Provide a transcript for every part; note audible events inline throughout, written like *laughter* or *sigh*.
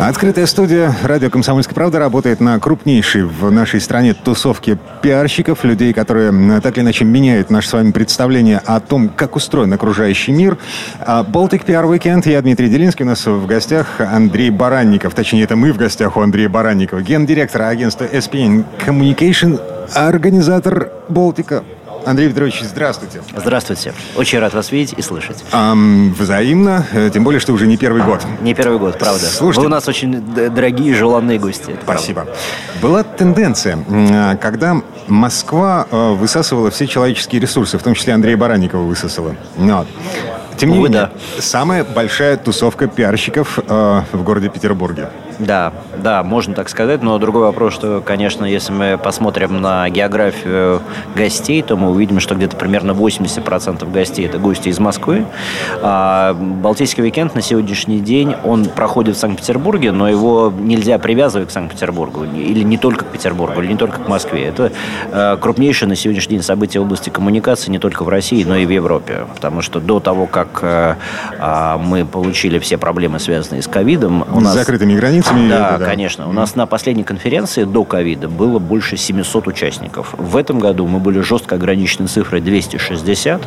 Открытая студия «Радио Комсомольская правда» работает на крупнейшей в нашей стране тусовке пиарщиков, людей, которые так или иначе меняют наше с вами представление о том, как устроен окружающий мир. Baltic PR Weekend. Я Дмитрий Делинский. У нас в гостях Андрей Баранников. Точнее, это мы в гостях у Андрея Баранникова. Гендиректор агентства SPN Communication, организатор Балтика. Андрей Петрович, здравствуйте. Здравствуйте. Очень рад вас видеть и слышать. Эм, взаимно, э, тем более, что уже не первый год. Не первый год, правда. Слушайте, Вы у нас очень дорогие, желанные гости. Спасибо. Была тенденция, э, когда Москва э, высасывала все человеческие ресурсы, в том числе Андрея Баранникова высосала. Вот. Тем не Увы, менее, да. самая большая тусовка пиарщиков э, в городе Петербурге. Да, да, можно так сказать, но другой вопрос, что, конечно, если мы посмотрим на географию гостей, то мы увидим, что где-то примерно 80% гостей – это гости из Москвы. А Балтийский уикенд на сегодняшний день, он проходит в Санкт-Петербурге, но его нельзя привязывать к Санкт-Петербургу, или не только к Петербургу, или не только к Москве. Это э, крупнейшее на сегодняшний день событие в области коммуникации не только в России, но и в Европе. Потому что до того, как э, э, мы получили все проблемы, связанные с ковидом, у С нас... закрытыми границами. Я имею в Да, виду, конечно. У нас на последней конференции до ковида было больше 700 участников. В этом году мы были жестко ограничены цифрой 260,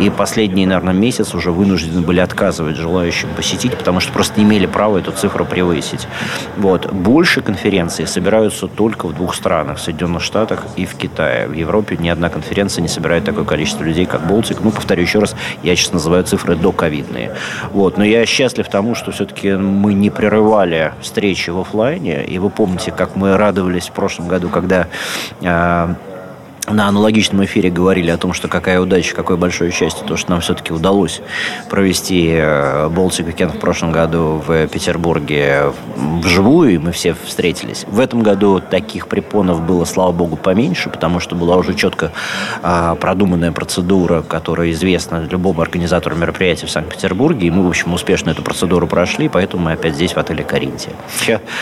и последний, наверное, месяц уже вынуждены были отказывать желающим посетить, потому что просто не имели права эту цифру превысить. Вот. Больше конференций собираются только в двух странах, в Соединенных Штатах и в Китае. В Европе ни одна конференция не собирает такое количество людей, как Болтик. Ну, повторю еще раз, я сейчас называю цифры доковидные. Вот. Но я счастлив тому, что все-таки мы не прерывали встречи в офлайне. И вы помните, как мы радовались в прошлом году, когда э, на аналогичном эфире говорили о том, что какая удача, какое большое счастье, то, что нам все-таки удалось провести Baltic Weekend в прошлом году в Петербурге вживую, и мы все встретились. В этом году таких препонов было, слава богу, поменьше, потому что была уже четко а, продуманная процедура, которая известна любому организатору мероприятия в Санкт-Петербурге, и мы, в общем, успешно эту процедуру прошли, поэтому мы опять здесь, в отеле «Каринтия».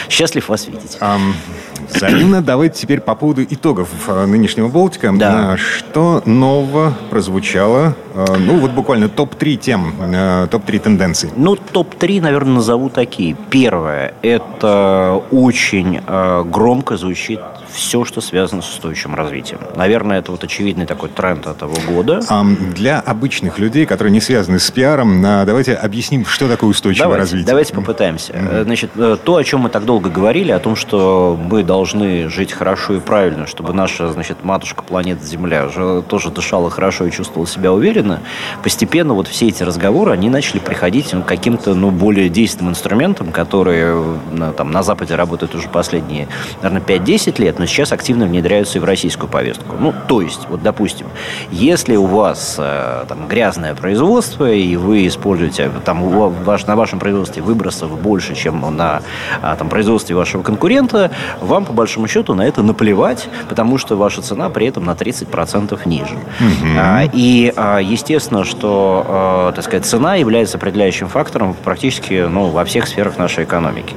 Счастлив вас видеть. Взаимно. Давайте теперь по поводу итогов э, нынешнего Болтика. Да. А, Что нового прозвучало? Э, Ну, вот буквально топ-3 тем, э, топ-3 тенденций. Ну, топ-3, наверное, назову такие. Первое – это очень громко звучит все, что связано с устойчивым развитием. Наверное, это вот очевидный такой тренд этого года. Ам, Для обычных людей, которые не связаны с пиаром, а, давайте объясним, что такое устойчивое Давайте, развитие. давайте попытаемся. Э, Значит, э, то, о чем мы так долго говорили, о том, что мы должны жить хорошо и правильно, чтобы наша, значит, матушка планета Земля уже тоже дышала хорошо и чувствовала себя уверенно, постепенно вот все эти разговоры, они начали приходить ну, каким-то, ну, более действенным инструментам, которые на, там, на Западе работают уже последние, наверное, 5-10 лет, но сейчас активно внедряются и в российскую повестку. Ну, то есть, вот, допустим, если у вас э, там грязное производство, и вы используете, там, ваш, на вашем производстве выбросов больше, чем на а, там, производстве вашего конкурента, вам, по большому счету, на это наплевать, потому что ваша цена при этом на 30% ниже. А, и, а, естественно, что, а, так сказать, цена является определяющим фактором практически ну, во всех сферах нашей экономики.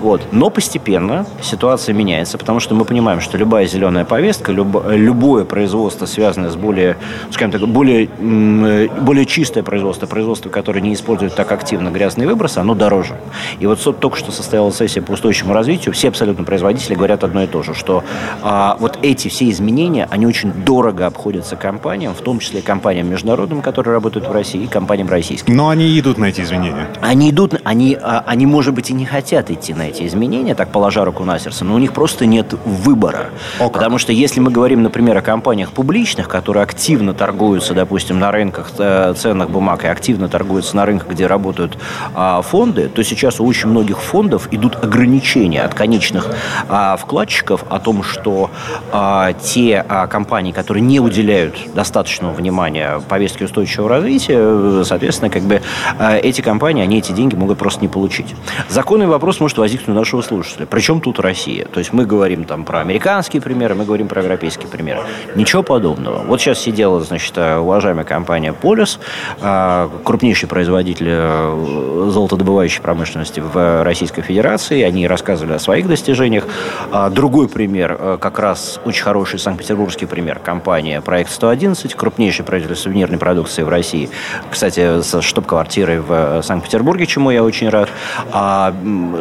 Вот. Но постепенно ситуация меняется, потому что мы понимаем, что любая зеленая повестка, любо- любое производство, связанное с более, скажем так, более, э, более чистое производство, производство, которое не использует так активно грязные выбросы, оно дороже. И вот только что состоялась сессия по устойчивому развитию, все абсолютно производители говорят одно и то же, что а, вот эти все изменения, они очень дорого обходятся компаниям, в том числе компаниям международным, которые работают в России, и компаниям российским. Но они идут на эти изменения. Они идут, они, а, они, может быть, и не хотят идти на эти изменения, так положа руку на сердце, но у них просто нет выбора. О как. Потому что если мы говорим, например, о компаниях публичных, которые активно торгуются, допустим, на рынках э, ценных бумаг и активно торгуются на рынках, где работают а, фонды, то сейчас у очень многих фондов идут ограничения от конечных а, вкладчиков о том, что а, те а, компании, которые не уделяют достаточного внимания повестке устойчивого развития, э, соответственно, как бы э, эти компании, они эти деньги могут просто не получить. Законный вопрос может возникнуть у нашего слушателя. Причем тут Россия? То есть мы говорим там про американские примеры, мы говорим про европейские примеры. Ничего подобного. Вот сейчас сидела, значит, уважаемая компания «Полюс», крупнейший производитель золотодобывающей промышленности в Российской Федерации. Они рассказывали о своих достижениях. Другой пример, как раз очень хороший санкт-петербургский пример. Компания «Проект 111», крупнейший производитель сувенирной продукции в России. Кстати, со штаб-квартирой в Санкт-Петербурге, чему я очень рад. А,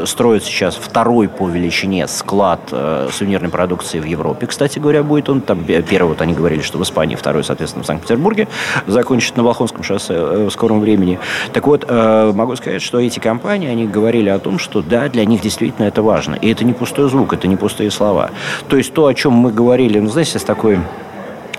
строит сейчас второй по величине склад э, сувенирной продукции в Европе. Кстати говоря, будет он там первый, вот они говорили, что в Испании, второй, соответственно, в Санкт-Петербурге. Закончит на Волхонском шоссе э, в скором времени. Так вот, э, могу сказать, что эти компании, они говорили о том, что да, для них действительно это важно. И это не пустой звук, это не пустые слова. То есть то, о чем мы говорили, ну, знаете, с такой Дякую.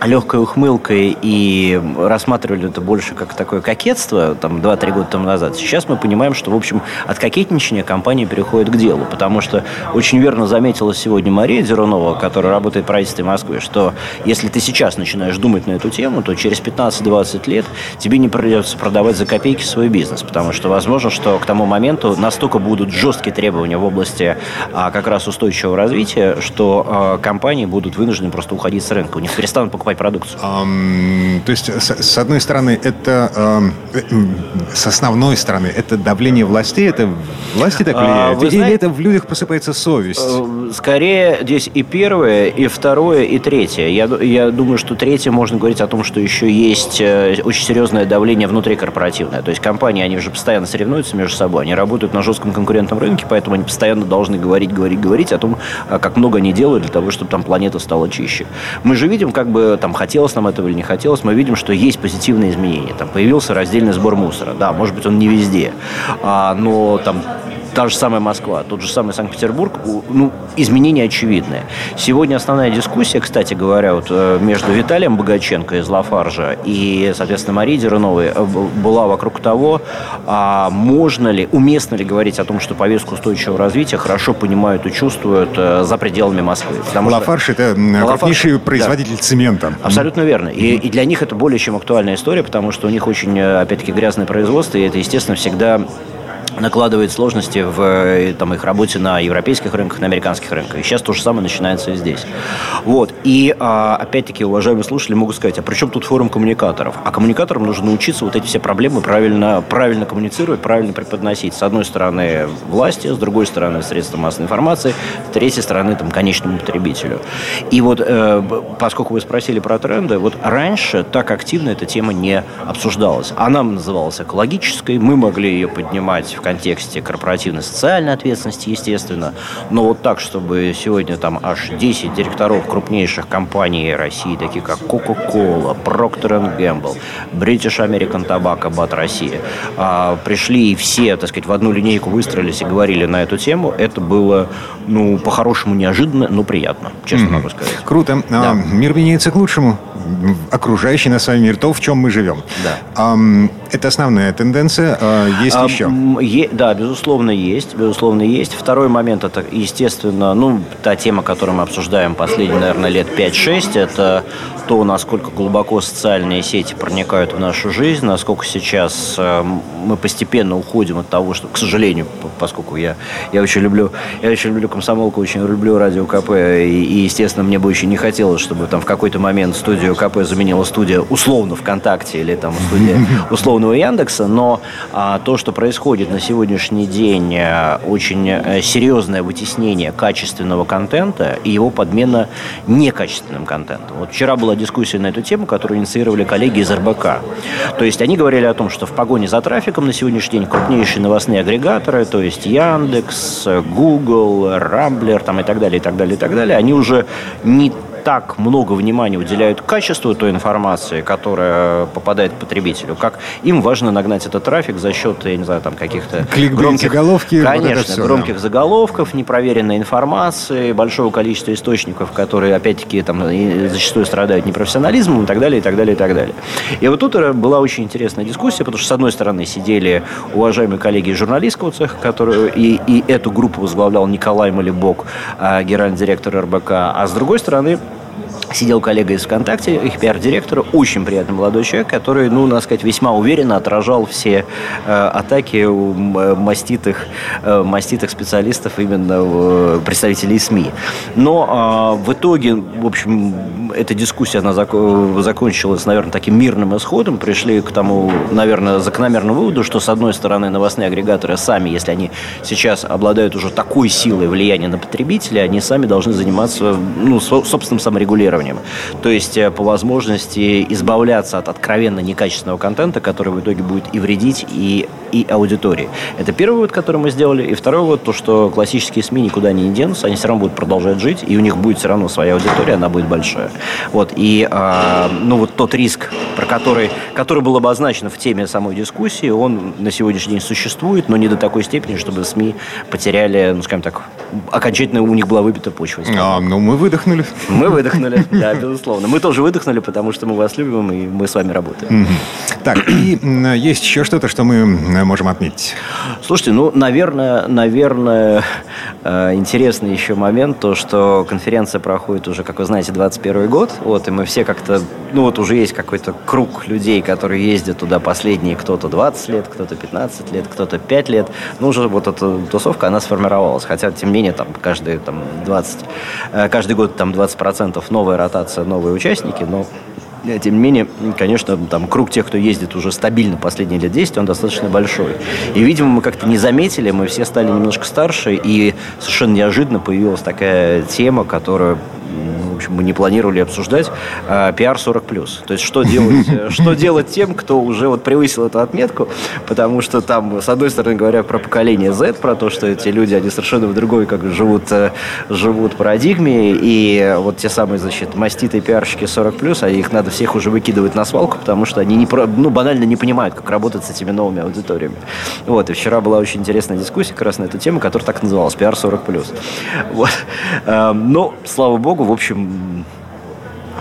Легкой ухмылкой и рассматривали это больше как такое кокетство там 2-3 года тому назад. Сейчас мы понимаем, что, в общем, от кокетничания компания переходит к делу, потому что очень верно заметила сегодня Мария Дерунова, которая работает в правительстве Москвы, что если ты сейчас начинаешь думать на эту тему, то через 15-20 лет тебе не придется продавать за копейки свой бизнес, потому что возможно, что к тому моменту настолько будут жесткие требования в области а, как раз устойчивого развития, что а, компании будут вынуждены просто уходить с рынка. У них перестанут покупать покупать продукцию? Um, то есть, с, с одной стороны, это um, с основной стороны, это давление властей, это власти так влияют? А, Или знаете, это в людях просыпается совесть? Э, скорее, здесь и первое, и второе, и третье. Я, я думаю, что третье можно говорить о том, что еще есть э, очень серьезное давление внутрикорпоративное. То есть компании, они же постоянно соревнуются между собой, они работают на жестком конкурентном рынке, поэтому они постоянно должны говорить, говорить, говорить о том, а, как много они делают для того, чтобы там планета стала чище. Мы же видим, как бы там хотелось нам этого или не хотелось, мы видим, что есть позитивные изменения. Там появился раздельный сбор мусора. Да, может быть, он не везде, а, но там та же самая Москва, тот же самый Санкт-Петербург, ну, изменения очевидные. Сегодня основная дискуссия, кстати говоря, вот э, между Виталием Богаченко из Лафаржа и, соответственно, Марией Деруновой э, была вокруг того, а можно ли, уместно ли говорить о том, что повестку устойчивого развития хорошо понимают и чувствуют э, за пределами Москвы. Лафарж что... – это крупнейший производитель да. цемента. Абсолютно верно. И, и для них это более чем актуальная история, потому что у них очень, опять-таки, грязное производство, и это, естественно, всегда накладывает сложности в э, там, их работе на европейских рынках, на американских рынках. И сейчас то же самое начинается и здесь. Вот. И а, опять-таки, уважаемые слушатели могут сказать, а при чем тут форум коммуникаторов? А коммуникаторам нужно научиться вот эти все проблемы правильно, правильно коммуницировать, правильно преподносить. С одной стороны власти, с другой стороны средства массовой информации, с третьей стороны там, конечному потребителю. И вот э, поскольку вы спросили про тренды, вот раньше так активно эта тема не обсуждалась. Она называлась экологической, мы могли ее поднимать в контексте корпоративной социальной ответственности, естественно. Но вот так, чтобы сегодня там аж 10 директоров крупнейших компаний России, такие как Coca-Cola, Procter Gamble, British American Tobacco, BAT Россия, а, пришли и все, так сказать, в одну линейку выстроились и говорили на эту тему, это было, ну, по-хорошему неожиданно, но приятно, честно mm-hmm. могу сказать. Круто. Да. А, мир меняется к лучшему окружающий нас с вами мир, то, в чем мы живем. Да. Это основная тенденция. А, есть а, еще? Е, да, безусловно, есть. Безусловно, есть. Второй момент, это, естественно, ну, та тема, которую мы обсуждаем последние, наверное, лет 5-6, это то, насколько глубоко социальные сети проникают в нашу жизнь, насколько сейчас э, мы постепенно уходим от того, что, к сожалению, поскольку я, я очень люблю, я очень люблю комсомолку, очень люблю радио КП, и, и, естественно, мне бы очень не хотелось, чтобы там в какой-то момент студию КП заменила студия условно ВКонтакте или там студия *laughs* условного Яндекса, но а, то, что происходит на сегодняшний день, а, очень а, серьезное вытеснение качественного контента и его подмена некачественным контентом. Вот вчера была дискуссия на эту тему, которую инициировали коллеги из РБК. То есть они говорили о том, что в погоне за трафиком на сегодняшний день крупнейшие новостные агрегаторы, то есть Яндекс, Google, Рамблер там, и так далее, и так далее, и так далее, они уже не так много внимания уделяют качеству той информации, которая попадает к потребителю, как им важно нагнать этот трафик за счет, я не знаю, там каких-то громких заголовки, конечно, вот все, громких да. заголовков, непроверенной информации, большого количества источников, которые, опять-таки, там зачастую страдают непрофессионализмом и так далее, и так далее, и так далее. И вот тут была очень интересная дискуссия, потому что, с одной стороны, сидели уважаемые коллеги из журналистского цеха, которые, и, и эту группу возглавлял Николай Малибок, а, генеральный директор РБК, а с другой стороны, сидел коллега из ВКонтакте, их пиар-директора, очень приятный молодой человек, который, ну, надо сказать, весьма уверенно отражал все э, атаки у э, маститых, э, маститых специалистов, именно э, представителей СМИ. Но э, в итоге, в общем, эта дискуссия, она зак- закончилась, наверное, таким мирным исходом. Пришли к тому, наверное, закономерному выводу, что, с одной стороны, новостные агрегаторы сами, если они сейчас обладают уже такой силой влияния на потребителя, они сами должны заниматься, ну, собственным саморегулированием регулированием. То есть э, по возможности избавляться от откровенно некачественного контента, который в итоге будет и вредить, и, и аудитории. Это первый вывод, который мы сделали. И второй вывод, то, что классические СМИ никуда не денутся, они все равно будут продолжать жить, и у них будет все равно своя аудитория, она будет большая. Вот. И э, ну, вот тот риск, про который, который был обозначен в теме самой дискуссии, он на сегодняшний день существует, но не до такой степени, чтобы СМИ потеряли, ну, скажем так, окончательно у них была выбита почва. А, ну мы выдохнули. Мы выдохнули. *laughs* Да, безусловно. Мы тоже выдохнули, потому что мы вас любим, и мы с вами работаем. Так, и есть еще что-то, что мы можем отметить? Слушайте, ну, наверное, наверное, э, интересный еще момент, то, что конференция проходит уже, как вы знаете, 21 год, вот, и мы все как-то, ну, вот уже есть какой-то круг людей, которые ездят туда последние, кто-то 20 лет, кто-то 15 лет, кто-то 5 лет, ну, уже вот эта тусовка, она сформировалась, хотя, тем не менее, там, каждый, там, 20, э, каждый год, там, 20% новая ротация, новые участники, но тем не менее, конечно, там круг тех, кто ездит уже стабильно последние лет 10, он достаточно большой. И, видимо, мы как-то не заметили, мы все стали немножко старше, и совершенно неожиданно появилась такая тема, которая общем, мы не планировали обсуждать, а, пиар 40 плюс. То есть, что делать, *laughs* что делать тем, кто уже вот превысил эту отметку, потому что там, с одной стороны, говоря про поколение Z, про то, что эти люди, они совершенно в другой, как живут, э, живут парадигме, и вот те самые, значит, маститые пиарщики 40 плюс, а их надо всех уже выкидывать на свалку, потому что они не, ну, банально не понимают, как работать с этими новыми аудиториями. Вот, и вчера была очень интересная дискуссия как раз на эту тему, которая так называлась, пиар 40 плюс. Вот. Эм, но, слава богу, в общем,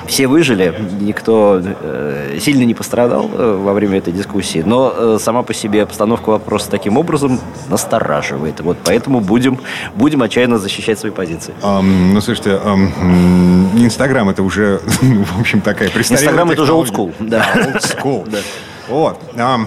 все выжили, никто э, сильно не пострадал э, во время этой дискуссии, но э, сама по себе обстановка вопроса таким образом настораживает. Вот поэтому будем, будем отчаянно защищать свои позиции. Um, ну, слушайте, um, Инстаграм это уже, *laughs* в общем, такая престарелая Инстаграм это уже old school. Да, old school. *laughs* да. Вот. А,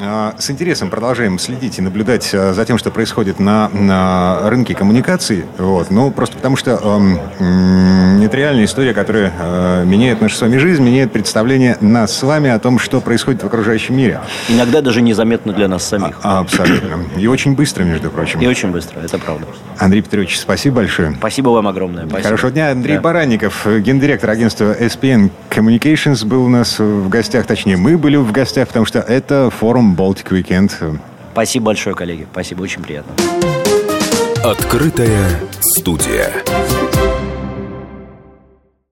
а, с интересом продолжаем следить и наблюдать а, за тем, что происходит на, на рынке коммуникаций. Вот. Ну, просто потому что а, это реальная история, которая а, меняет нашу с вами жизнь, меняет представление нас с вами о том, что происходит в окружающем мире. Иногда даже незаметно для нас самих. А, абсолютно. И очень быстро, между прочим. И очень быстро, это правда. Андрей Петрович, спасибо большое. Спасибо вам огромное. Спасибо. Хорошего дня. Андрей да. Баранников, гендиректор агентства SPN Communications, был у нас в гостях, точнее, мы были в гостях потому что это форум Baltic Weekend. Спасибо большое, коллеги. Спасибо, очень приятно. Открытая студия.